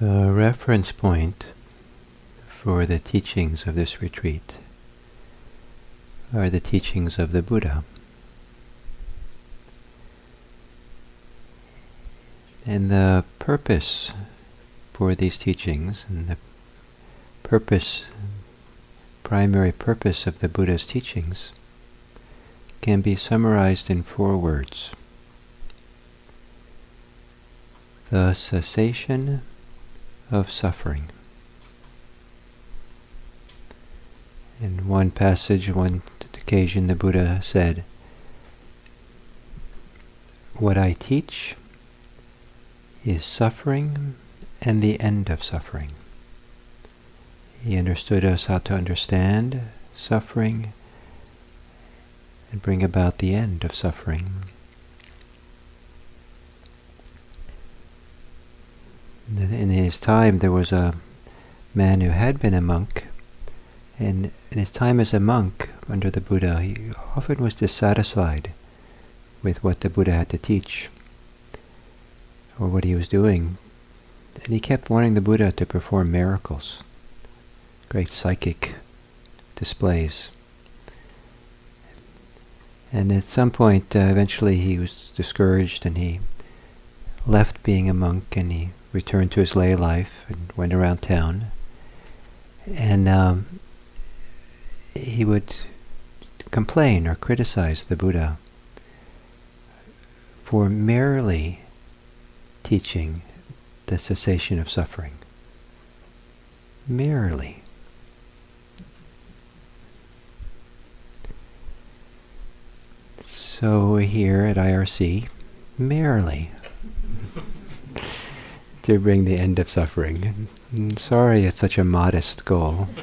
The reference point for the teachings of this retreat are the teachings of the Buddha. And the purpose for these teachings and the purpose, primary purpose of the Buddha's teachings can be summarized in four words. The cessation of suffering. In one passage, one occasion, the Buddha said, What I teach is suffering and the end of suffering. He understood us how to understand suffering and bring about the end of suffering. In his time, there was a man who had been a monk, and in his time as a monk under the Buddha, he often was dissatisfied with what the Buddha had to teach or what he was doing. And he kept wanting the Buddha to perform miracles, great psychic displays. And at some point, uh, eventually he was discouraged and he left being a monk and he returned to his lay life and went around town. And um, he would complain or criticize the Buddha for merely teaching the cessation of suffering. Merely. So here at IRC, merely to bring the end of suffering. Mm, sorry it's such a modest goal.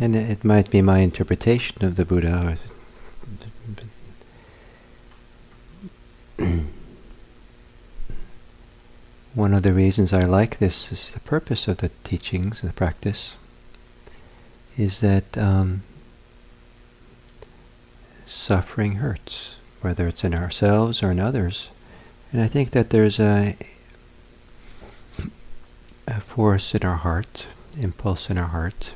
And it might be my interpretation of the Buddha. One of the reasons I like this is the purpose of the teachings, and the practice, is that um, suffering hurts, whether it's in ourselves or in others. And I think that there's a, a force in our heart, impulse in our heart,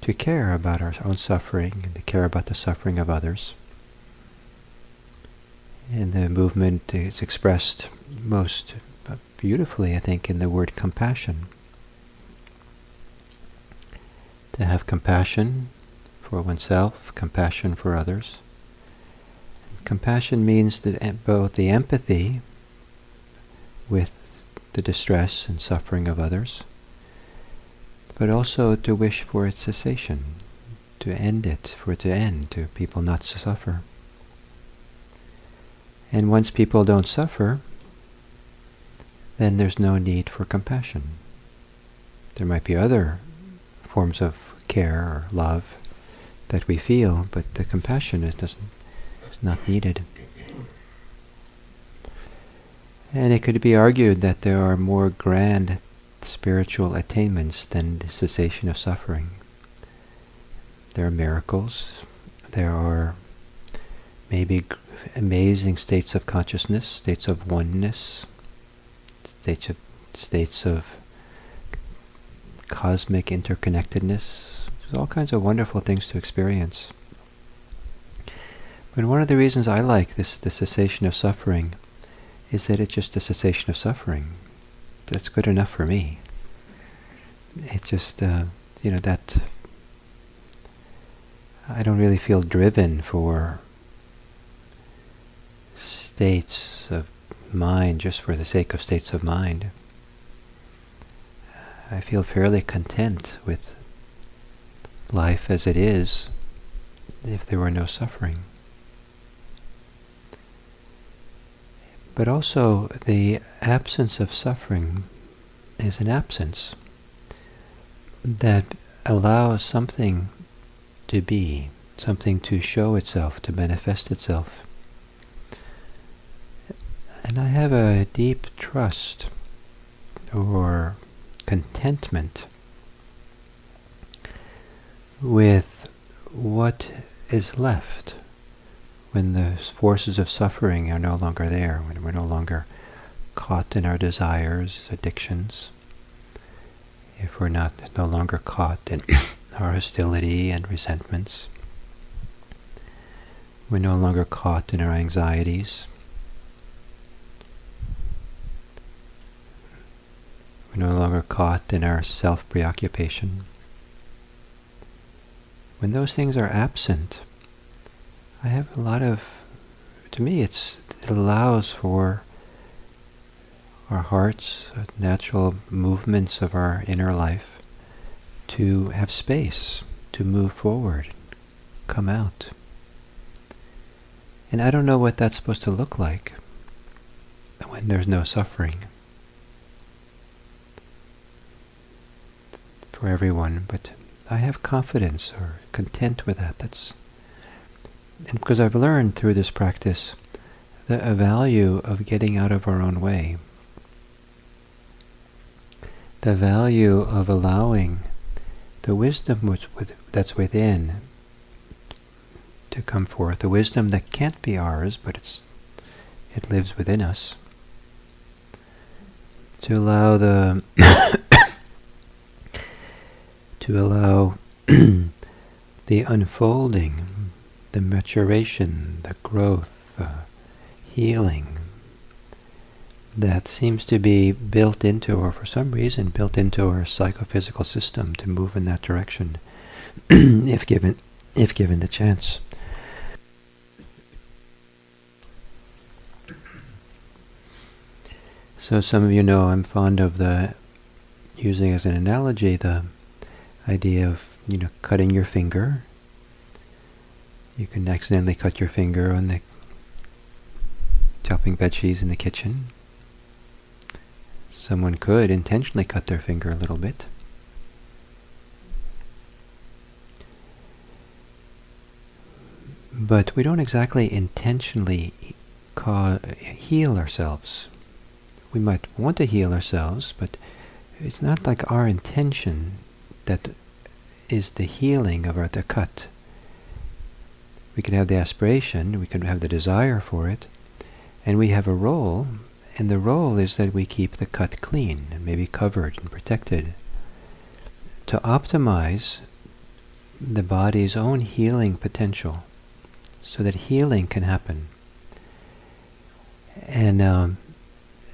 to care about our own suffering and to care about the suffering of others. And the movement is expressed most beautifully, I think, in the word compassion. To have compassion for oneself, compassion for others. Compassion means that both the empathy with the distress and suffering of others, but also to wish for its cessation, to end it, for it to end, to people not to suffer. And once people don't suffer, then there's no need for compassion. There might be other forms of care or love that we feel, but the compassion is, doesn't, is not needed. And it could be argued that there are more grand spiritual attainments than the cessation of suffering. There are miracles, there are maybe amazing states of consciousness, states of oneness, states of, states of cosmic interconnectedness. There's all kinds of wonderful things to experience. But one of the reasons I like this, the cessation of suffering, is that it's just a cessation of suffering that's good enough for me. It just, uh, you know, that I don't really feel driven for states of mind just for the sake of states of mind. I feel fairly content with life as it is if there were no suffering. But also, the absence of suffering is an absence that allows something to be, something to show itself, to manifest itself. And I have a deep trust or contentment with what is left when the forces of suffering are no longer there, when we're no longer caught in our desires, addictions, if we're not no longer caught in our hostility and resentments, we're no longer caught in our anxieties, we're no longer caught in our self-preoccupation. When those things are absent, I have a lot of, to me, it's it allows for our hearts, natural movements of our inner life, to have space, to move forward, come out. And I don't know what that's supposed to look like when there's no suffering for everyone, but I have confidence or content with that. That's and because I've learned through this practice the value of getting out of our own way, the value of allowing the wisdom which, that's within to come forth, the wisdom that can't be ours, but it's it lives within us. To allow the to allow the unfolding the maturation, the growth, uh, healing that seems to be built into, or for some reason built into our psychophysical system to move in that direction, if given, if given the chance. So some of you know I'm fond of the using as an analogy the idea of you know cutting your finger you can accidentally cut your finger on the chopping cheese in the kitchen. Someone could intentionally cut their finger a little bit. But we don't exactly intentionally heal ourselves. We might want to heal ourselves, but it's not like our intention that is the healing of our, the cut. We can have the aspiration, we can have the desire for it, and we have a role, and the role is that we keep the cut clean and maybe covered and protected to optimize the body's own healing potential so that healing can happen. And um,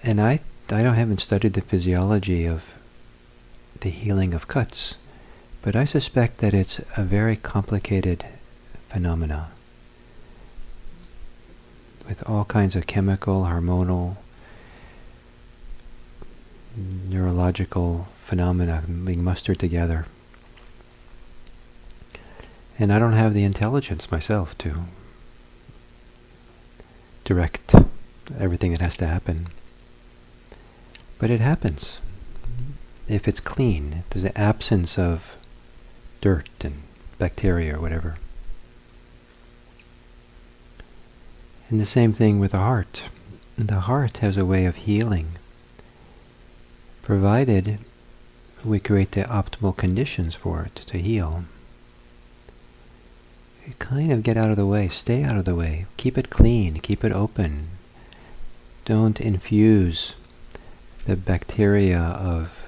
and I I don't haven't studied the physiology of the healing of cuts, but I suspect that it's a very complicated phenomena with all kinds of chemical, hormonal, neurological phenomena being mustered together. And I don't have the intelligence myself to direct everything that has to happen. But it happens. If it's clean, if there's an absence of dirt and bacteria or whatever. And the same thing with the heart. The heart has a way of healing, provided we create the optimal conditions for it to heal. Kind of get out of the way, stay out of the way, keep it clean, keep it open. Don't infuse the bacteria of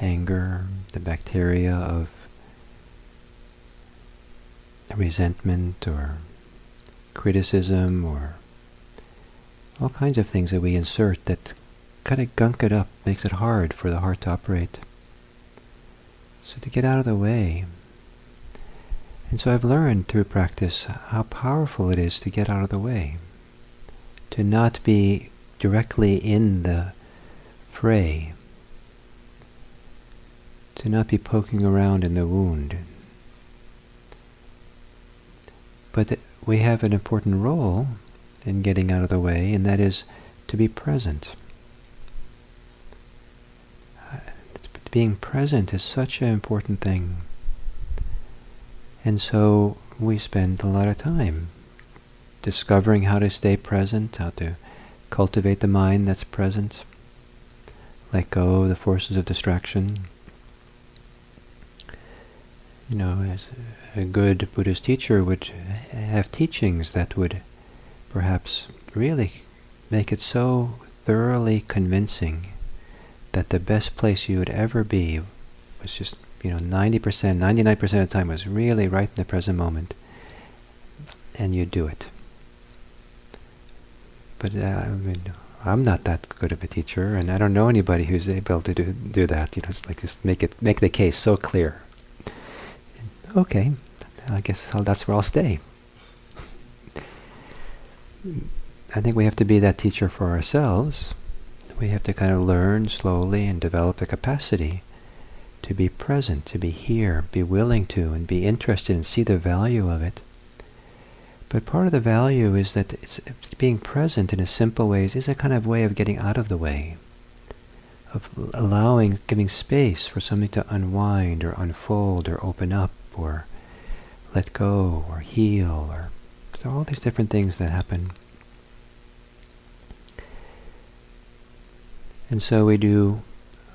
anger, the bacteria of resentment or criticism or all kinds of things that we insert that kind of gunk it up, makes it hard for the heart to operate. So to get out of the way. And so I've learned through practice how powerful it is to get out of the way, to not be directly in the fray, to not be poking around in the wound, but we have an important role in getting out of the way, and that is to be present. Uh, being present is such an important thing. And so we spend a lot of time discovering how to stay present, how to cultivate the mind that's present, let go of the forces of distraction. You know, a good Buddhist teacher would have teachings that would perhaps really make it so thoroughly convincing that the best place you would ever be was just, you know, 90%, 99% of the time was really right in the present moment. And you do it. But uh, I mean, I'm not that good of a teacher, and I don't know anybody who's able to do, do that. You know, it's like just make it make the case so clear. Okay, I guess I'll, that's where I'll stay. I think we have to be that teacher for ourselves. We have to kind of learn slowly and develop the capacity to be present, to be here, be willing to, and be interested and see the value of it. But part of the value is that it's being present in a simple ways is a kind of way of getting out of the way, of allowing, giving space for something to unwind or unfold or open up or let go or heal or so all these different things that happen. And so we do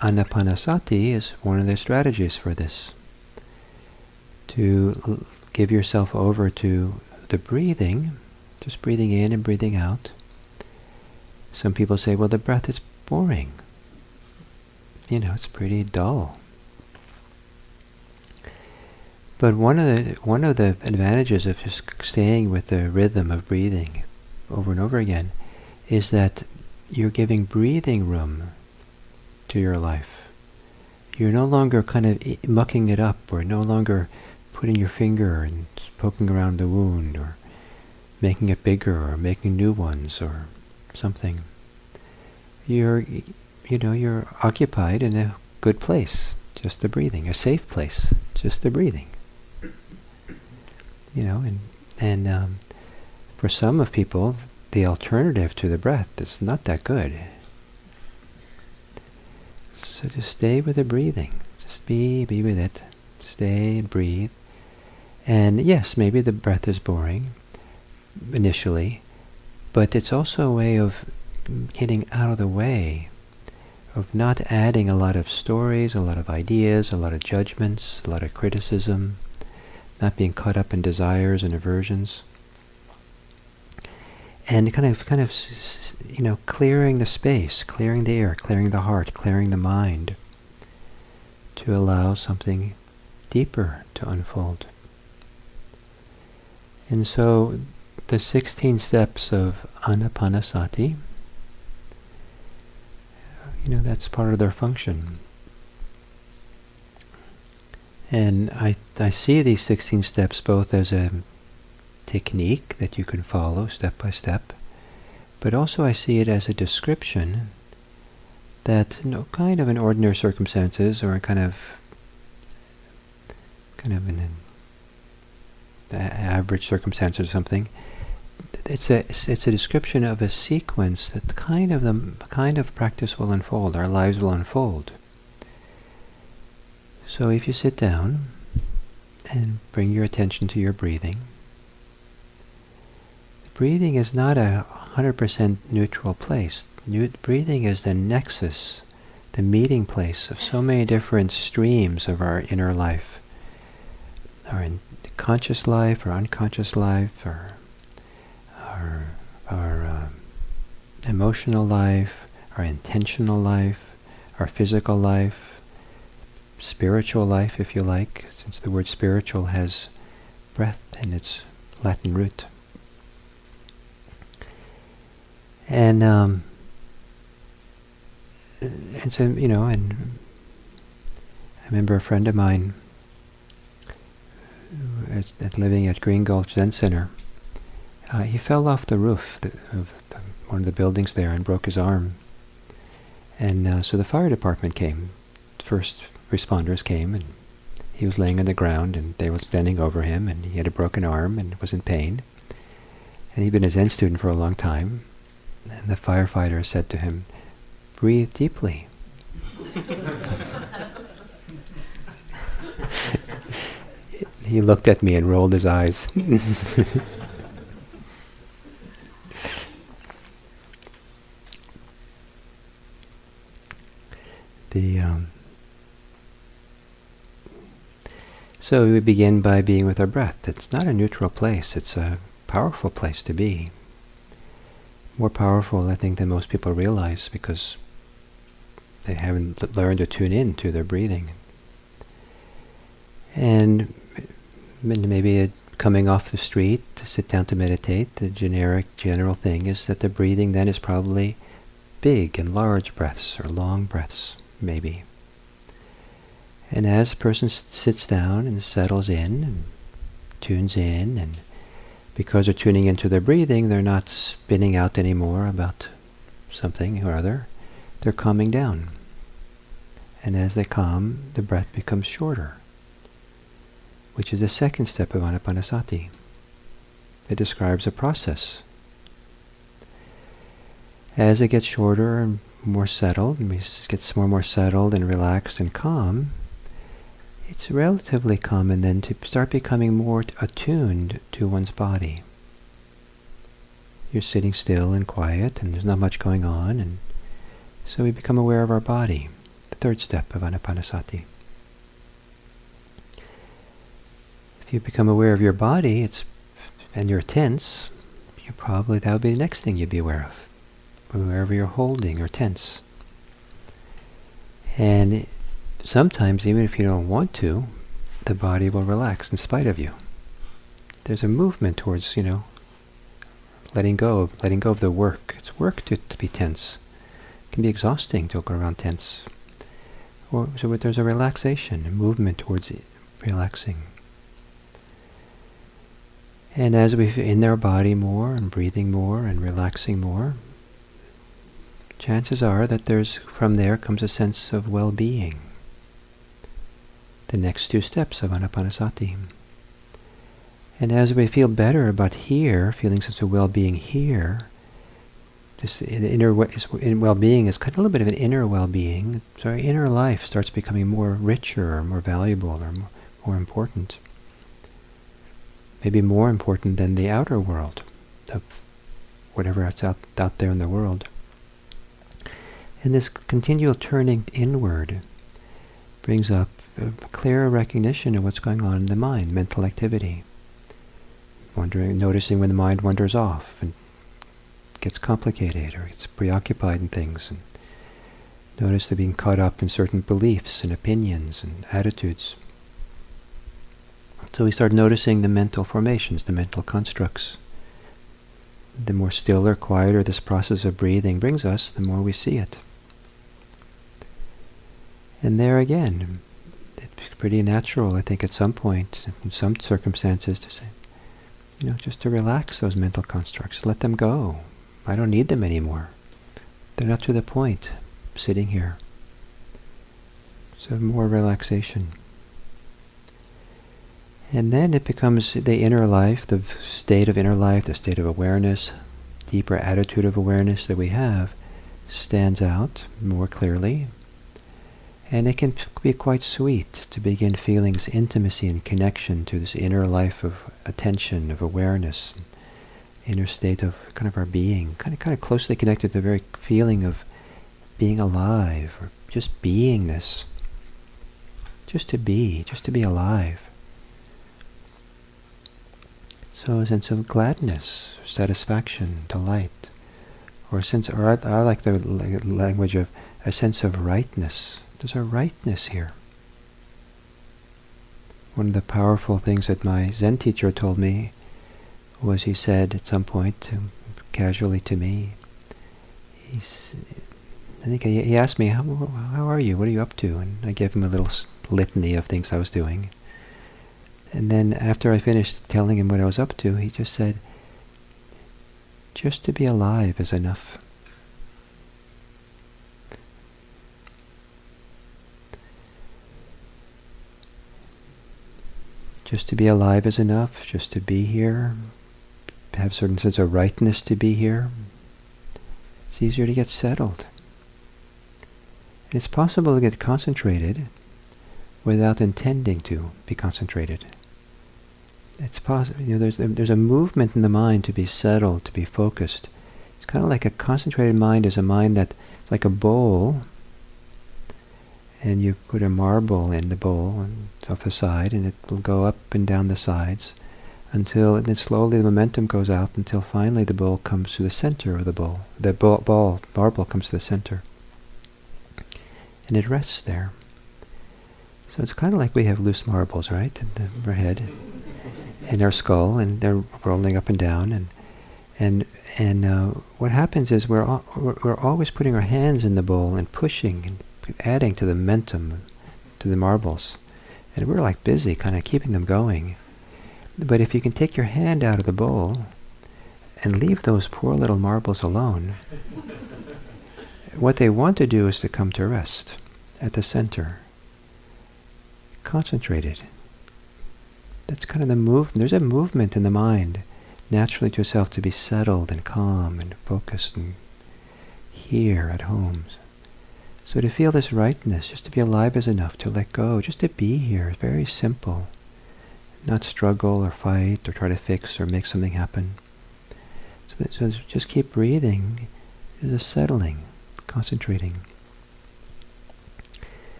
anapanasati is one of the strategies for this. To give yourself over to the breathing, just breathing in and breathing out. Some people say, well, the breath is boring. You know, it's pretty dull. But one of the one of the advantages of just staying with the rhythm of breathing over and over again is that you're giving breathing room to your life. You're no longer kind of mucking it up or no longer putting your finger and poking around the wound or making it bigger or making new ones or something. You're, you know, you're occupied in a good place, just the breathing, a safe place, just the breathing you know, and and um, for some of people, the alternative to the breath is not that good. So just stay with the breathing. Just be, be with it. Stay, breathe. And yes, maybe the breath is boring initially, but it's also a way of getting out of the way, of not adding a lot of stories, a lot of ideas, a lot of judgments, a lot of criticism, not being caught up in desires and aversions, and kind of, kind of, you know, clearing the space, clearing the air, clearing the heart, clearing the mind, to allow something deeper to unfold. And so, the 16 steps of anapanasati, you know, that's part of their function. And I, I see these 16 steps both as a technique that you can follow step by step, but also I see it as a description that you know, kind of in ordinary circumstances or a kind of kind of in an average circumstances or something, it's a it's a description of a sequence that kind of the kind of practice will unfold. Our lives will unfold. So if you sit down and bring your attention to your breathing, breathing is not a 100% neutral place. breathing is the nexus, the meeting place of so many different streams of our inner life. Our in conscious life, our unconscious life, our, our, our uh, emotional life, our intentional life, our physical life, spiritual life, if you like, since the word spiritual has breath in its Latin root. And um, and so you know, and I remember a friend of mine at living at Green Gulch Zen Center. Uh, he fell off the roof of the, one of the buildings there and broke his arm. And uh, so the fire department came. First responders came and he was laying on the ground and they were standing over him and he had a broken arm and was in pain. And he'd been a Zen student for a long time. And the firefighter said to him, breathe deeply. he looked at me and rolled his eyes. the um, so we begin by being with our breath. It's not a neutral place. It's a powerful place to be. More powerful, I think, than most people realize because they haven't learned to tune in to their breathing. And maybe coming off the street to sit down to meditate, the generic, general thing is that the breathing then is probably big and large breaths or long breaths, maybe. And as a person sits down and settles in and tunes in, and because they're tuning into their breathing, they're not spinning out anymore about something or other. They're calming down. And as they calm, the breath becomes shorter, which is the second step of Anapanasati. It describes a process. As it gets shorter and more settled, and we gets more and more settled and relaxed and calm, it's relatively common then to start becoming more attuned to one's body. You're sitting still and quiet, and there's not much going on, and so we become aware of our body, the third step of Anapanasati. If you become aware of your body, it's and you're tense, you probably that would be the next thing you'd be aware of, wherever you're holding or tense. And sometimes, even if you don't want to, the body will relax in spite of you. There's a movement towards, you know, letting go, letting go of the work. It's work to, to be tense. It can be exhausting to go around tense. Or so there's a relaxation, a movement towards relaxing. And as we're in our body more and breathing more and relaxing more, chances are that there's from there comes a sense of well-being the next two steps of Anapanasati. And as we feel better about here, feeling sense of well-being here, this inner well-being is kind of a little bit of an inner well-being. So our inner life starts becoming more richer, or more valuable, or more, important. Maybe more important than the outer world of whatever else out, out there in the world. And this continual turning inward brings up clearer recognition of what's going on in the mind, mental activity. Wondering, noticing when the mind wanders off and gets complicated or gets preoccupied in things. And notice the being caught up in certain beliefs and opinions and attitudes. So we start noticing the mental formations, the mental constructs. The more stiller, quieter this process of breathing brings us, the more we see it. And there again, pretty natural, I think, at some point, in some circumstances, to say, you know, just to relax those mental constructs, let them go. I don't need them anymore. They're not to the point sitting here. So more relaxation. And then it becomes the inner life, the state of inner life, the state of awareness, deeper attitude of awareness that we have stands out more clearly, and it can be quite sweet to begin feeling intimacy and connection to this inner life of attention, of awareness, inner state of kind of our being, kind of kind of closely connected to the very feeling of being alive or just beingness. Just to be, just to be alive. So a sense of gladness, satisfaction, delight, or a sense, or I, I like the language of a sense of rightness, there's a rightness here. One of the powerful things that my Zen teacher told me was he said at some point, casually to me, he's, I think he asked me, how, how are you? What are you up to? And I gave him a little litany of things I was doing. And then after I finished telling him what I was up to, he just said, just to be alive is enough. Just to be alive is enough, just to be here, have a certain sense of rightness to be here. It's easier to get settled. it's possible to get concentrated without intending to be concentrated. It's possible, you know, there's, there's a movement in the mind to be settled, to be focused. It's kind of like a concentrated mind is a mind that, like a bowl, and you put a marble in the bowl and off the side, and it will go up and down the sides until, and then slowly the momentum goes out until finally the bowl comes to the center of the bowl. The ball, ball marble comes to the center, and it rests there. So it's kind of like we have loose marbles, right, in the, our head, in our skull, and they're rolling up and down, and and and uh, what happens is we're, al- we're always putting our hands in the bowl and pushing and adding to the momentum to the marbles, and we're like busy, kind of keeping them going. But if you can take your hand out of the bowl and leave those poor little marbles alone, what they want to do is to come to rest at the center concentrated. That's kind of the movement. There's a movement in the mind, naturally to yourself, to be settled and calm and focused and here at home. So to feel this rightness, just to be alive is enough, to let go, just to be here, very simple. Not struggle or fight or try to fix or make something happen. So, that, so just keep breathing, just settling, concentrating.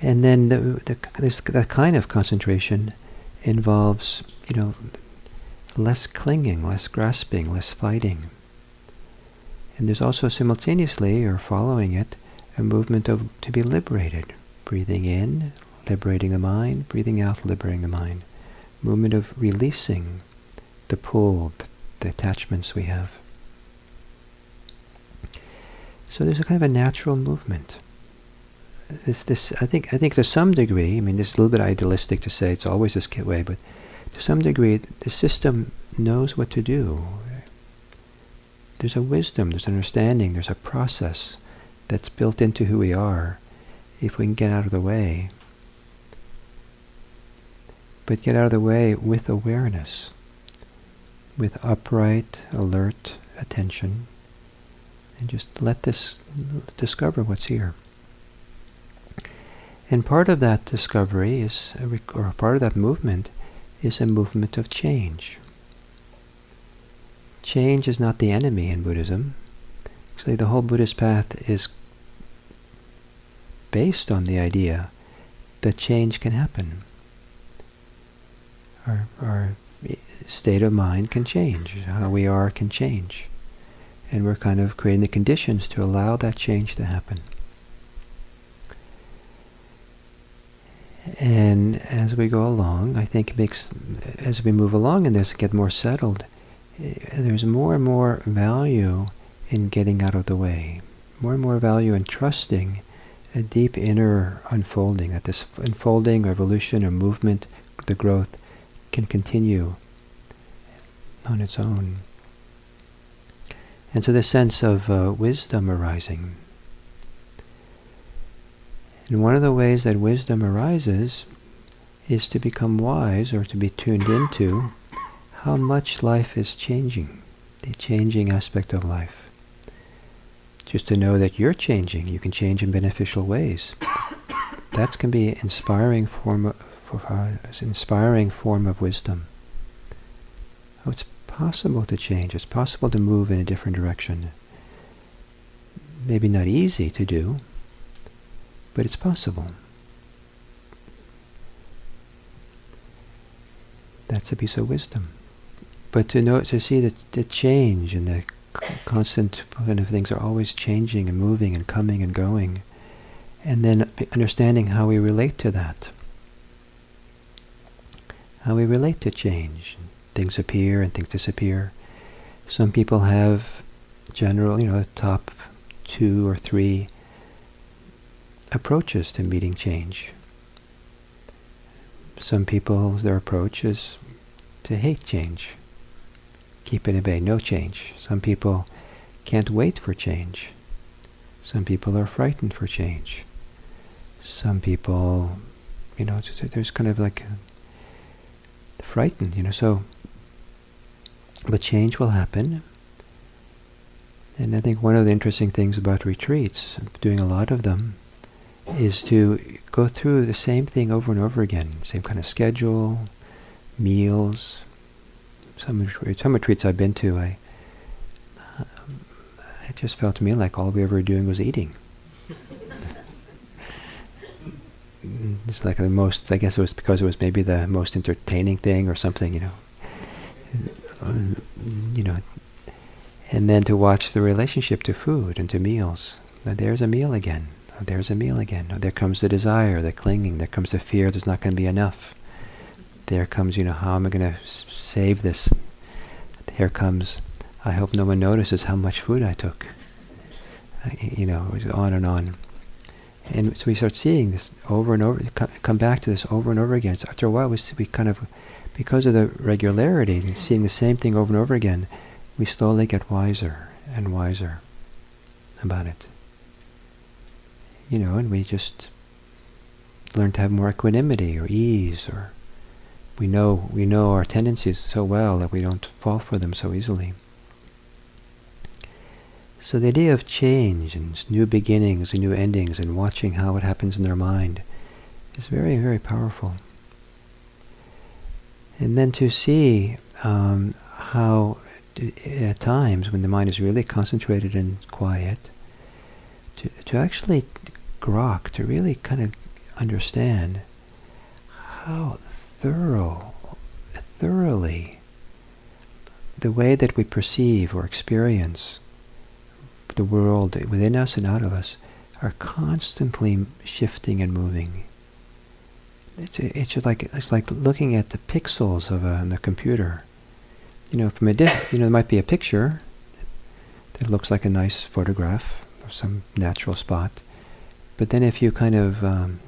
And then the, the, this, that kind of concentration involves, you know, less clinging, less grasping, less fighting. And there's also simultaneously, or following it, a movement of to be liberated. Breathing in, liberating the mind, breathing out, liberating the mind. Movement of releasing the pull, the, the attachments we have. So there's a kind of a natural movement this, this, I think, I think to some degree, I mean, this is a little bit idealistic to say it's always this way, but to some degree, the system knows what to do. There's a wisdom, there's an understanding, there's a process that's built into who we are if we can get out of the way. But get out of the way with awareness, with upright, alert attention, and just let this discover what's here. And part of that discovery is, or part of that movement, is a movement of change. Change is not the enemy in Buddhism. Actually, the whole Buddhist path is based on the idea that change can happen. Our, our state of mind can change. How we are can change. And we're kind of creating the conditions to allow that change to happen. And as we go along, I think it makes, as we move along in this, get more settled, eh, there's more and more value in getting out of the way. More and more value in trusting a deep inner unfolding, that this unfolding, evolution, or movement, the growth, can continue on its own. And so the sense of uh, wisdom arising, and one of the ways that wisdom arises is to become wise or to be tuned into how much life is changing, the changing aspect of life. Just to know that you're changing, you can change in beneficial ways. That can be inspiring form of, for, uh, inspiring form of wisdom. Oh, it's possible to change. It's possible to move in a different direction. Maybe not easy to do, but it's possible. That's a piece of wisdom. But to know, to see the, the change and the constant kind of things are always changing and moving and coming and going, and then understanding how we relate to that, how we relate to change. Things appear and things disappear. Some people have general, you know, top two or three approaches to meeting change. Some people, their approach is to hate change, keep it at bay, no change. Some people can't wait for change. Some people are frightened for change. Some people, you know, there's kind of like frightened, you know, so, but change will happen. And I think one of the interesting things about retreats, doing a lot of them, is to go through the same thing over and over again, same kind of schedule, meals. Some some retreats I've been to, I um, it just felt to me like all we ever were doing was eating. it's like the most. I guess it was because it was maybe the most entertaining thing or something, you know. You know, and then to watch the relationship to food and to meals. Now there's a meal again. Now there's a meal again. Now there comes the desire, the clinging. There comes the fear. There's not going to be enough. There comes, you know, how am I going to save this? Here comes, I hope no one notices how much food I took. You know, on and on. And so we start seeing this over and over, come back to this over and over again. So after a while, we, we kind of, because of the regularity and seeing the same thing over and over again, we slowly get wiser and wiser about it. You know, and we just learn to have more equanimity or ease or we know we know our tendencies so well that we don't fall for them so easily. So the idea of change and new beginnings and new endings and watching how it happens in their mind is very, very powerful. And then to see um, how at times when the mind is really concentrated and quiet, to, to actually grok, to really kind of understand how thorough, thoroughly the way that we perceive or experience the world within us and out of us are constantly shifting and moving. It's, it's like it's like looking at the pixels of a, the computer. You know, from a you know, there might be a picture that looks like a nice photograph of some natural spot, but then if you kind of, um,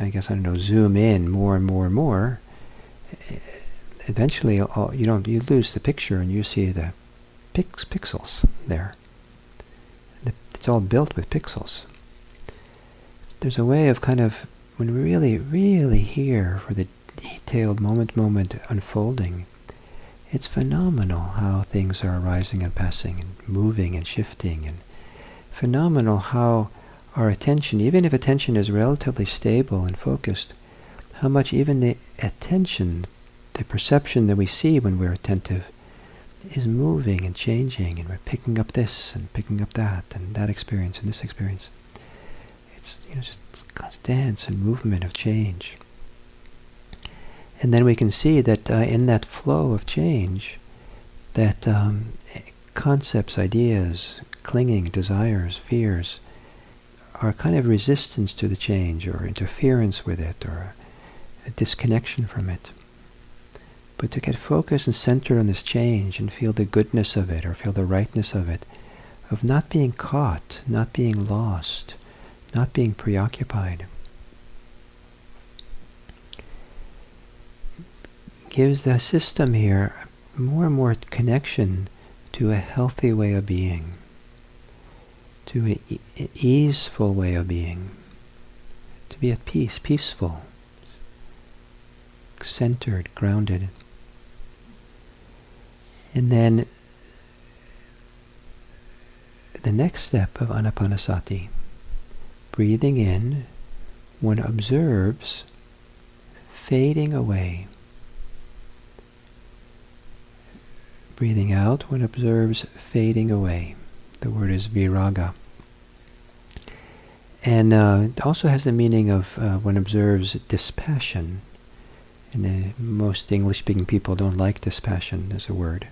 I guess I don't know, zoom in more and more and more, eventually all, you don't you lose the picture and you see the pix pixels there. It's all built with pixels. There's a way of kind of, when we really, really hear for the detailed moment-moment unfolding, it's phenomenal how things are arising and passing and moving and shifting and phenomenal how our attention, even if attention is relatively stable and focused, how much even the attention, the perception that we see when we're attentive, is moving and changing, and we're picking up this and picking up that, and that experience and this experience. It's you know, just dance and movement of change. And then we can see that uh, in that flow of change, that um, concepts, ideas, clinging, desires, fears, are kind of resistance to the change or interference with it or a disconnection from it. But to get focused and centered on this change and feel the goodness of it or feel the rightness of it, of not being caught, not being lost, not being preoccupied, gives the system here more and more connection to a healthy way of being, to an e- easeful way of being, to be at peace, peaceful, centered, grounded. And then the next step of anapanasati, breathing in, one observes fading away. Breathing out, one observes fading away. The word is viraga. And uh, it also has the meaning of uh, one observes dispassion. And uh, most English-speaking people don't like dispassion as a word.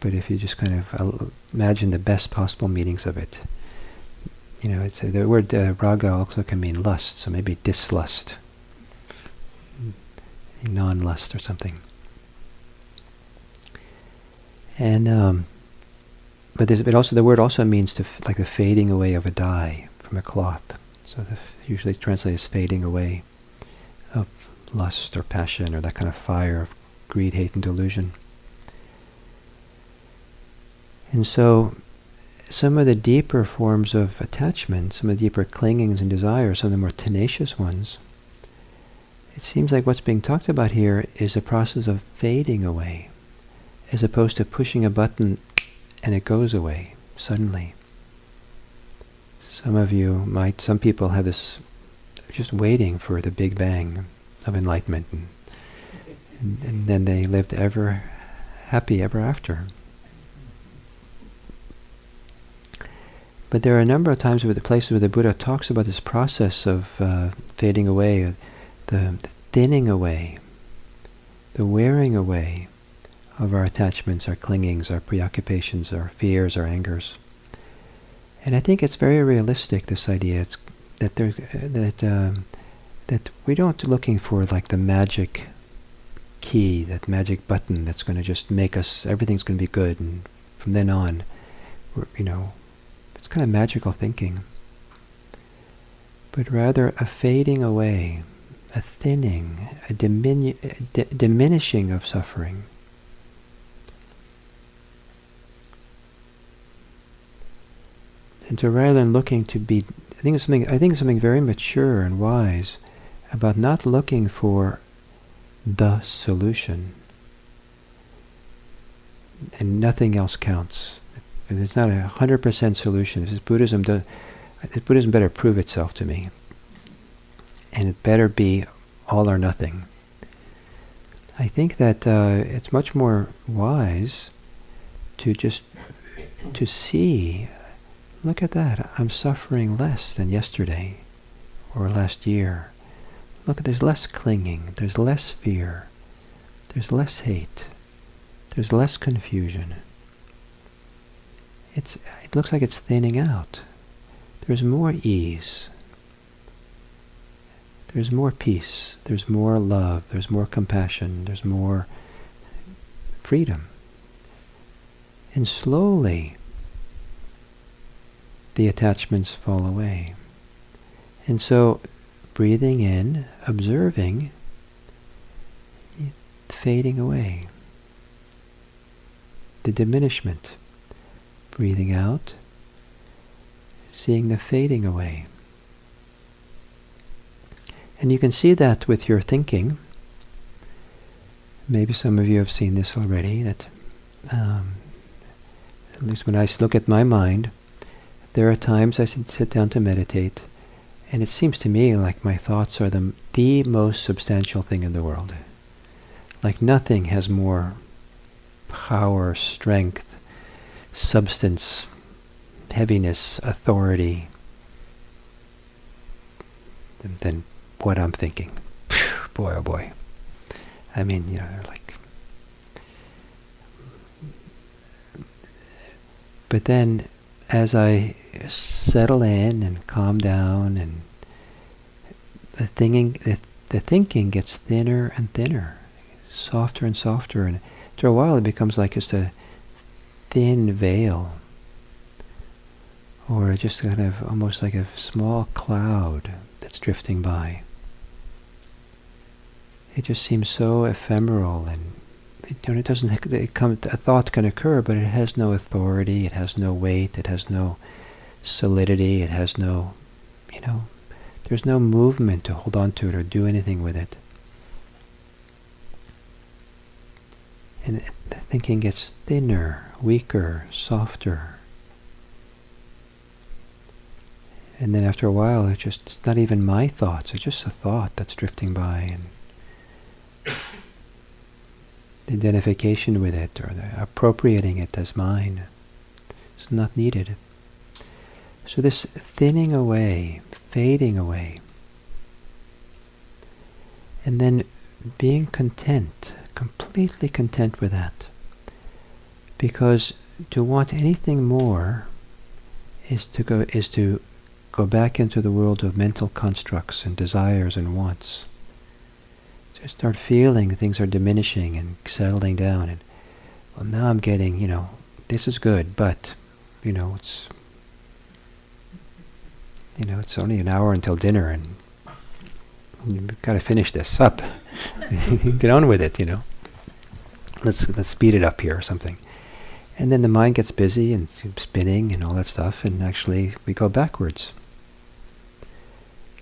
But if you just kind of imagine the best possible meanings of it, you know, it's, the word uh, raga also can mean lust, so maybe dislust, non-lust or something. And um, but but also the word also means to like the fading away of a dye from a cloth. So the usually translated as fading away of lust or passion or that kind of fire of greed, hate, and delusion. And so some of the deeper forms of attachment, some of the deeper clingings and desires, some of the more tenacious ones, it seems like what's being talked about here is a process of fading away, as opposed to pushing a button and it goes away suddenly. Some of you might, some people have this just waiting for the big bang of enlightenment, and, and, then they lived ever happy ever after. But there are a number of times where the places where the Buddha talks about this process of uh, fading away, uh, the thinning away, the wearing away of our attachments, our clingings, our preoccupations, our fears, our angers. And I think it's very realistic. This idea it's that there that um, that we don't looking for like the magic key, that magic button that's going to just make us everything's going to be good, and from then on, you know, it's kind of magical thinking. But rather a fading away, a thinning, a, a di- diminishing of suffering. And so rather than looking to be, I think something, I think something very mature and wise about not looking for the solution. And nothing else counts. It's not a hundred percent solution. This Buddhism does, Buddhism better prove itself to me. And it better be all or nothing. I think that uh, it's much more wise to just to see Look at that. I'm suffering less than yesterday or last year. Look, at there's less clinging. There's less fear. There's less hate. There's less confusion. It's, it looks like it's thinning out. There's more ease. There's more peace. There's more love. There's more compassion. There's more freedom. And slowly, the attachments fall away. And so, breathing in, observing, fading away. The diminishment. Breathing out, seeing the fading away. And you can see that with your thinking. Maybe some of you have seen this already, that um, at least when I look at my mind, there are times I sit down to meditate, and it seems to me like my thoughts are the, the most substantial thing in the world. Like nothing has more power, strength, substance, heaviness, authority than, than what I'm thinking. boy, oh boy. I mean, you know, like. But then, as I settle in and calm down and the thinking the, the thinking gets thinner and thinner softer and softer. And after a while it becomes like just a thin veil or just kind of almost like a small cloud that's drifting by. It just seems so ephemeral and it, you know, it doesn't it come, a thought can occur but it has no authority it has no weight it has no solidity. It has no, you know, there's no movement to hold on to it or do anything with it. And the thinking gets thinner, weaker, softer. And then after a while, it's just it's not even my thoughts. It's just a thought that's drifting by, and the identification with it or the appropriating it as mine is not needed. So this thinning away, fading away, and then being content, completely content with that. Because to want anything more is to go is to go back into the world of mental constructs and desires and wants. Start feeling things are diminishing and settling down and well now I'm getting, you know, this is good, but you know, it's you know, it's only an hour until dinner and you've got to finish this up. Get on with it, you know. Let's let's speed it up here or something. And then the mind gets busy and spinning and all that stuff, and actually we go backwards.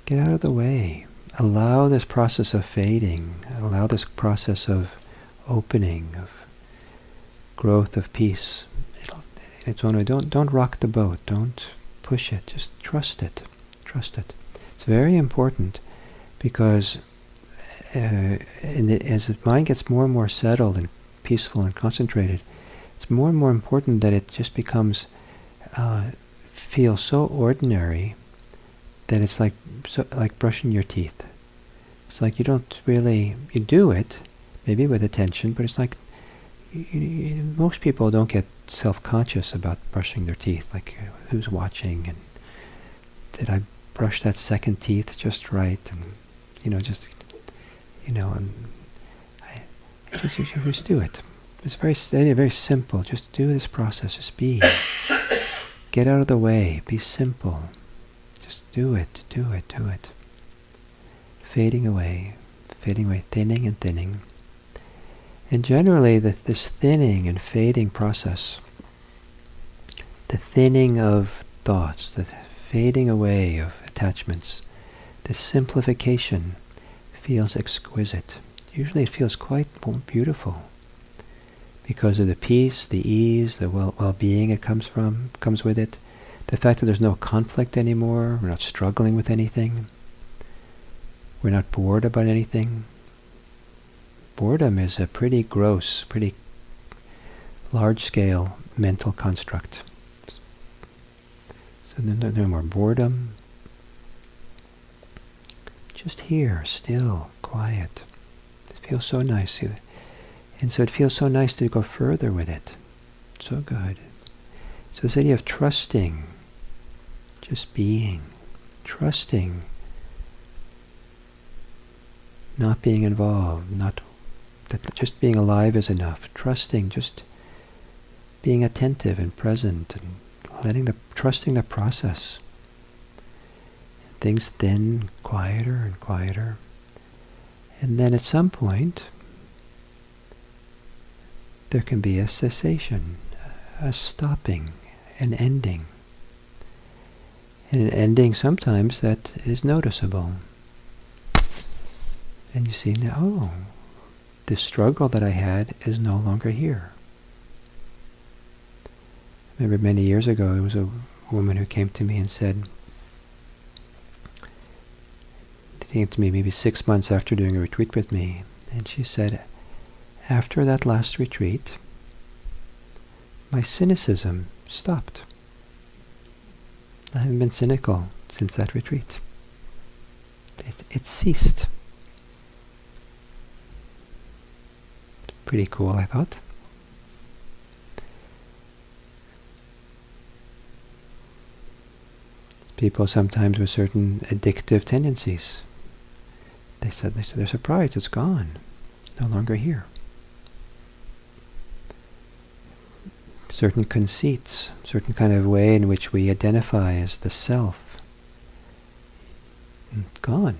Get out of the way. Allow this process of fading. Allow this process of opening, of growth, of peace. Its own way. Don't don't rock the boat. Don't push it. Just trust it. Trust it. It's very important because uh, the, as the mind gets more and more settled and peaceful and concentrated, it's more and more important that it just becomes uh, feels so ordinary that it's like so, like brushing your teeth. It's like you don't really you do it maybe with attention, but it's like you, you, most people don't get self-conscious about brushing their teeth. Like uh, who's watching and did I brush that second teeth just right and you know just you know and I, I just, just do it. It's very very simple. Just do this process. Just be. Get out of the way. Be simple. Do it. Do it. Do it. Fading away. Fading away. Thinning and thinning. And generally, the, this thinning and fading process, the thinning of thoughts, the fading away of attachments, the simplification feels exquisite. Usually it feels quite beautiful because of the peace, the ease, the well well-being it comes from, comes with it. The fact that there's no conflict anymore, we're not struggling with anything, we're not bored about anything. Boredom is a pretty gross, pretty large-scale mental construct. So no, no more boredom. Just here, still, quiet. It feels so nice. And so it feels so nice to go further with it. So good. So this idea of trusting, just being, trusting, not being involved, not that just being alive is enough. Trusting, just being attentive and present, and letting the trusting the process. Things thin, quieter and quieter, and then at some point there can be a cessation, a stopping, an ending. And an ending sometimes that is noticeable. And you see now, oh, this struggle that I had is no longer here. I remember many years ago there was a woman who came to me and said, came to me maybe six months after doing a retreat with me, and she said, after that last retreat, my cynicism stopped. I haven't been cynical since that retreat. It, it ceased. Pretty cool, I thought. People sometimes with certain addictive tendencies. They said, they said they're surprised it's gone, no longer here. Certain conceits, certain kind of way in which we identify as the self. Gone.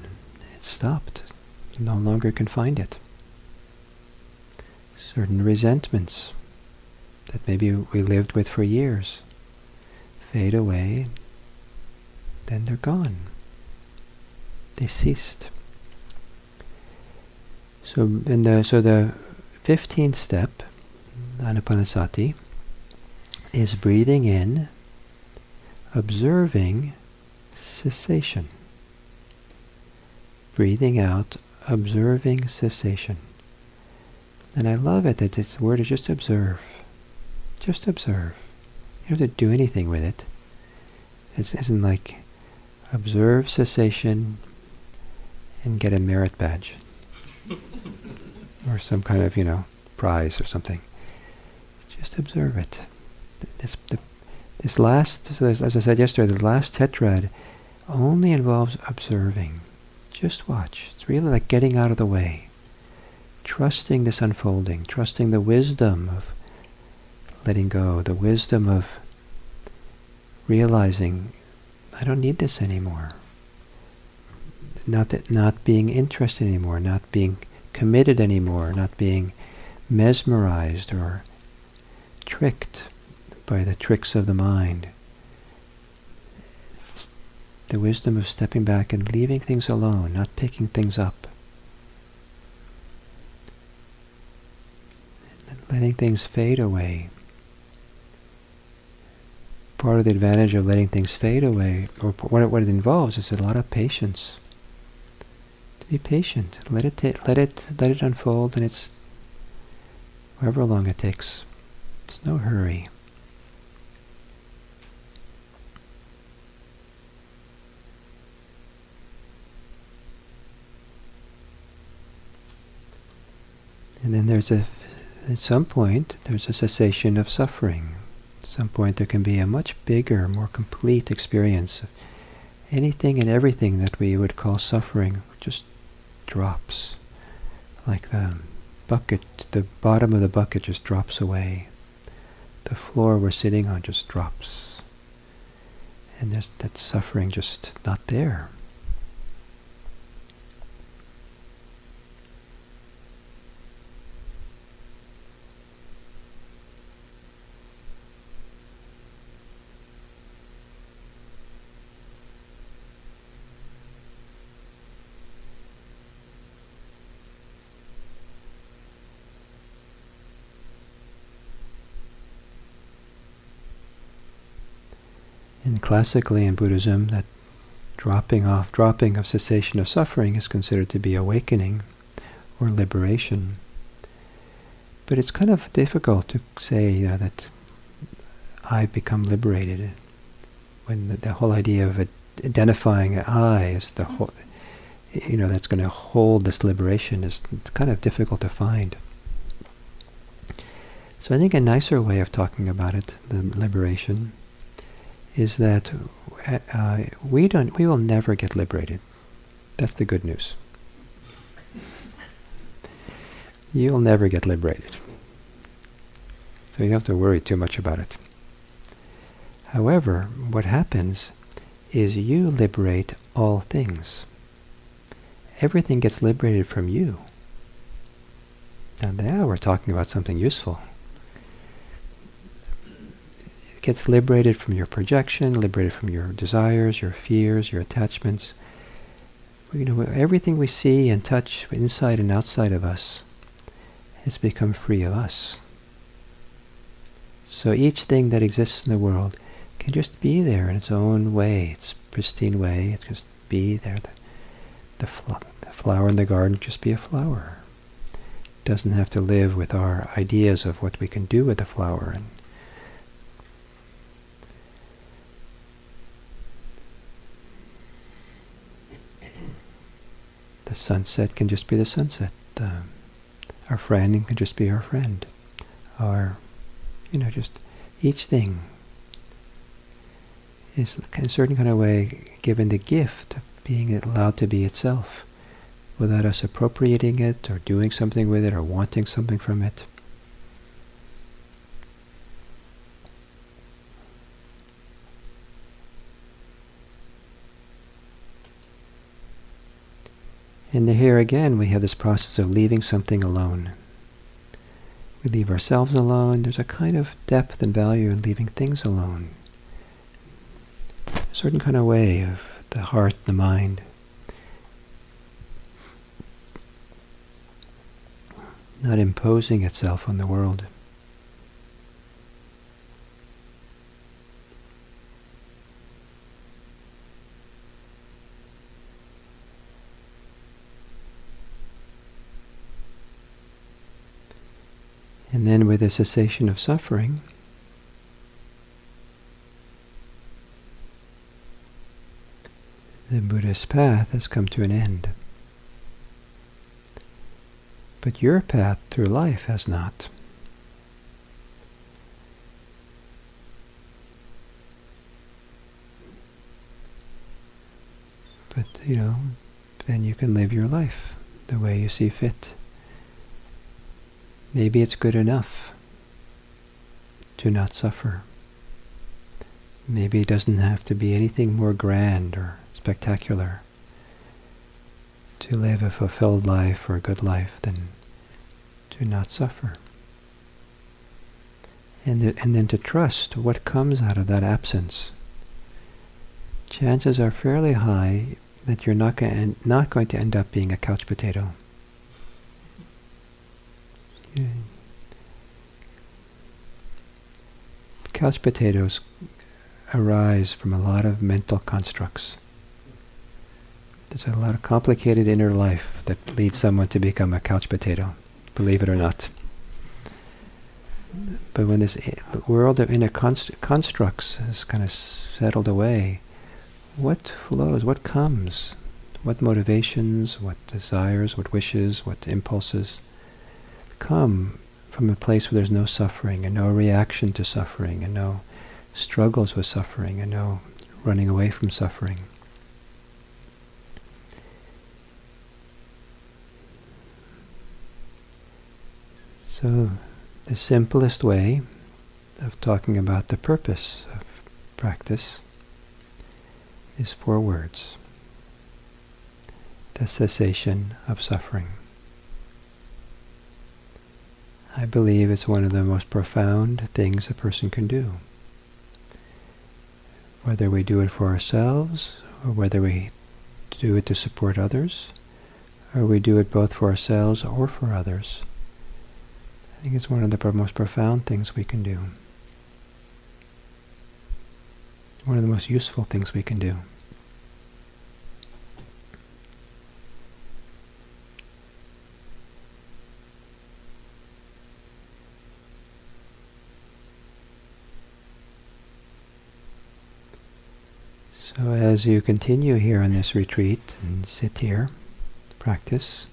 It stopped. no longer can find it. Certain resentments that maybe we lived with for years fade away, then they're gone. They ceased. So, in the, so the 15th step, Anapanasati, is breathing in, observing cessation. Breathing out, observing cessation. And I love it that this word is just observe. Just observe. You don't have to do anything with it. It isn't like observe cessation and get a merit badge. or some kind of, you know, prize or something. Just observe it this the, this last, so as I said yesterday, the last tetrad only involves observing. Just watch. It's really like getting out of the way, trusting this unfolding, trusting the wisdom of letting go, the wisdom of realizing I don't need this anymore. Not that not being interested anymore, not being committed anymore, not being mesmerized or tricked by the tricks of the mind. the wisdom of stepping back and leaving things alone, not picking things up. Letting things fade away. Part of the advantage of letting things fade away, or what it, what it involves, is a lot of patience. To be patient, let it let it let it unfold, and it's however long it takes. There's no hurry. And then there's a, at some point, there's a cessation of suffering. At some point there can be a much bigger, more complete experience of anything and everything that we would call suffering just drops. Like the bucket, the bottom of the bucket just drops away. The floor we're sitting on just drops. And there's that suffering just not there. And classically in Buddhism, that dropping off, dropping of cessation of suffering is considered to be awakening or liberation. But it's kind of difficult to say you know, that I've become liberated when the, the whole idea of identifying I as the whole, you know, that's going to hold this liberation is kind of difficult to find. So I think a nicer way of talking about it, the liberation, is that uh, we don't, we will never get liberated. That's the good news. You'll never get liberated. So you don't have to worry too much about it. However, what happens is you liberate all things. Everything gets liberated from you. Now, now we're talking about something useful gets liberated from your projection, liberated from your desires, your fears, your attachments. You know, everything we see and touch inside and outside of us has become free of us. So each thing that exists in the world can just be there in its own way, its pristine way. It just be there. The, the, fl- the flower in the garden just be a flower. It doesn't have to live with our ideas of what we can do with the flower and The sunset can just be the sunset. Uh, our friend can just be our friend. Our, you know, just each thing is in a certain kind of way given the gift of being allowed to be itself without us appropriating it or doing something with it or wanting something from it. And here again, we have this process of leaving something alone. We leave ourselves alone. There's a kind of depth and value in leaving things alone. A certain kind of way of the heart, the mind. Not imposing itself on the world. And then with the cessation of suffering, the Buddhist path has come to an end. But your path through life has not. But, you know, then you can live your life the way you see fit. Maybe it's good enough to not suffer. Maybe it doesn't have to be anything more grand or spectacular to live a fulfilled life or a good life than to not suffer. And, th- and then to trust what comes out of that absence. Chances are fairly high that you're not, go- not going to end up being a couch potato. Mm. Couch potatoes arise from a lot of mental constructs. There's a lot of complicated inner life that leads someone to become a couch potato, believe it or not. But when this world of inner const- constructs has kind of settled away, what flows, what comes, what motivations, what desires, what wishes, what impulses come from a place where there's no suffering and no reaction to suffering and no struggles with suffering and no running away from suffering. So the simplest way of talking about the purpose of practice is four words. The cessation of suffering. I believe it's one of the most profound things a person can do. Whether we do it for ourselves, or whether we do it to support others, or we do it both for ourselves or for others, I think it's one of the most profound things we can do. One of the most useful things we can do. So as you continue here on this retreat and sit here, practice,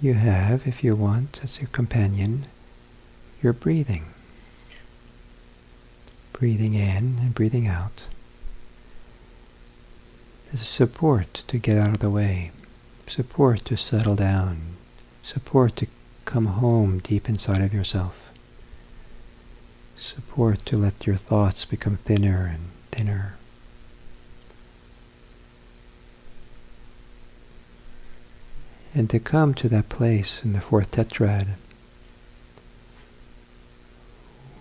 you have, if you want, as your companion, your breathing. Breathing in and breathing out. A support to get out of the way, support to settle down, support to come home deep inside of yourself, support to let your thoughts become thinner and thinner. And to come to that place in the fourth tetrad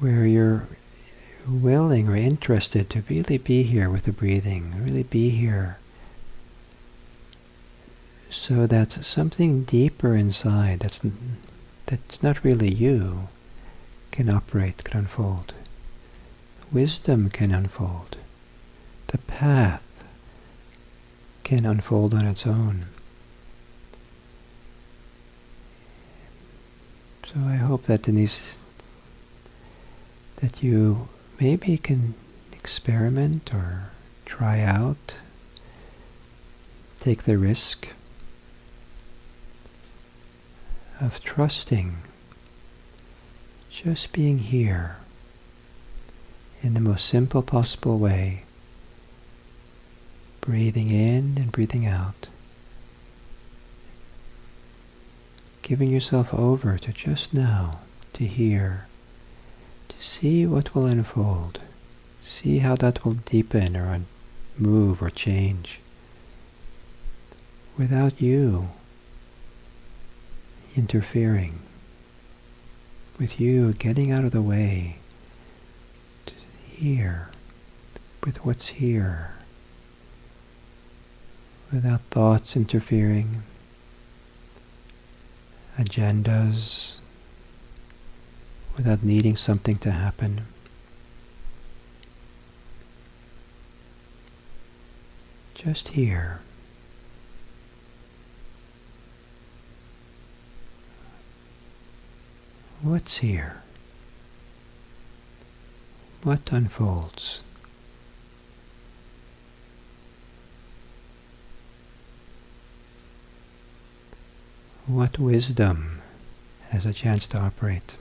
where you're willing or interested to really be here with the breathing, really be here so that something deeper inside that's that's not really you can operate, can unfold. Wisdom can unfold. The path can unfold on its own. So I hope that Denise, that you maybe can experiment or try out, take the risk of trusting just being here in the most simple possible way, breathing in and breathing out. Giving yourself over to just now, to hear, to see what will unfold, see how that will deepen or move or change. Without you interfering, with you getting out of the way to hear with what's here, without thoughts interfering, agendas without needing something to happen. Just here. What's here? What unfolds? What wisdom has a chance to operate.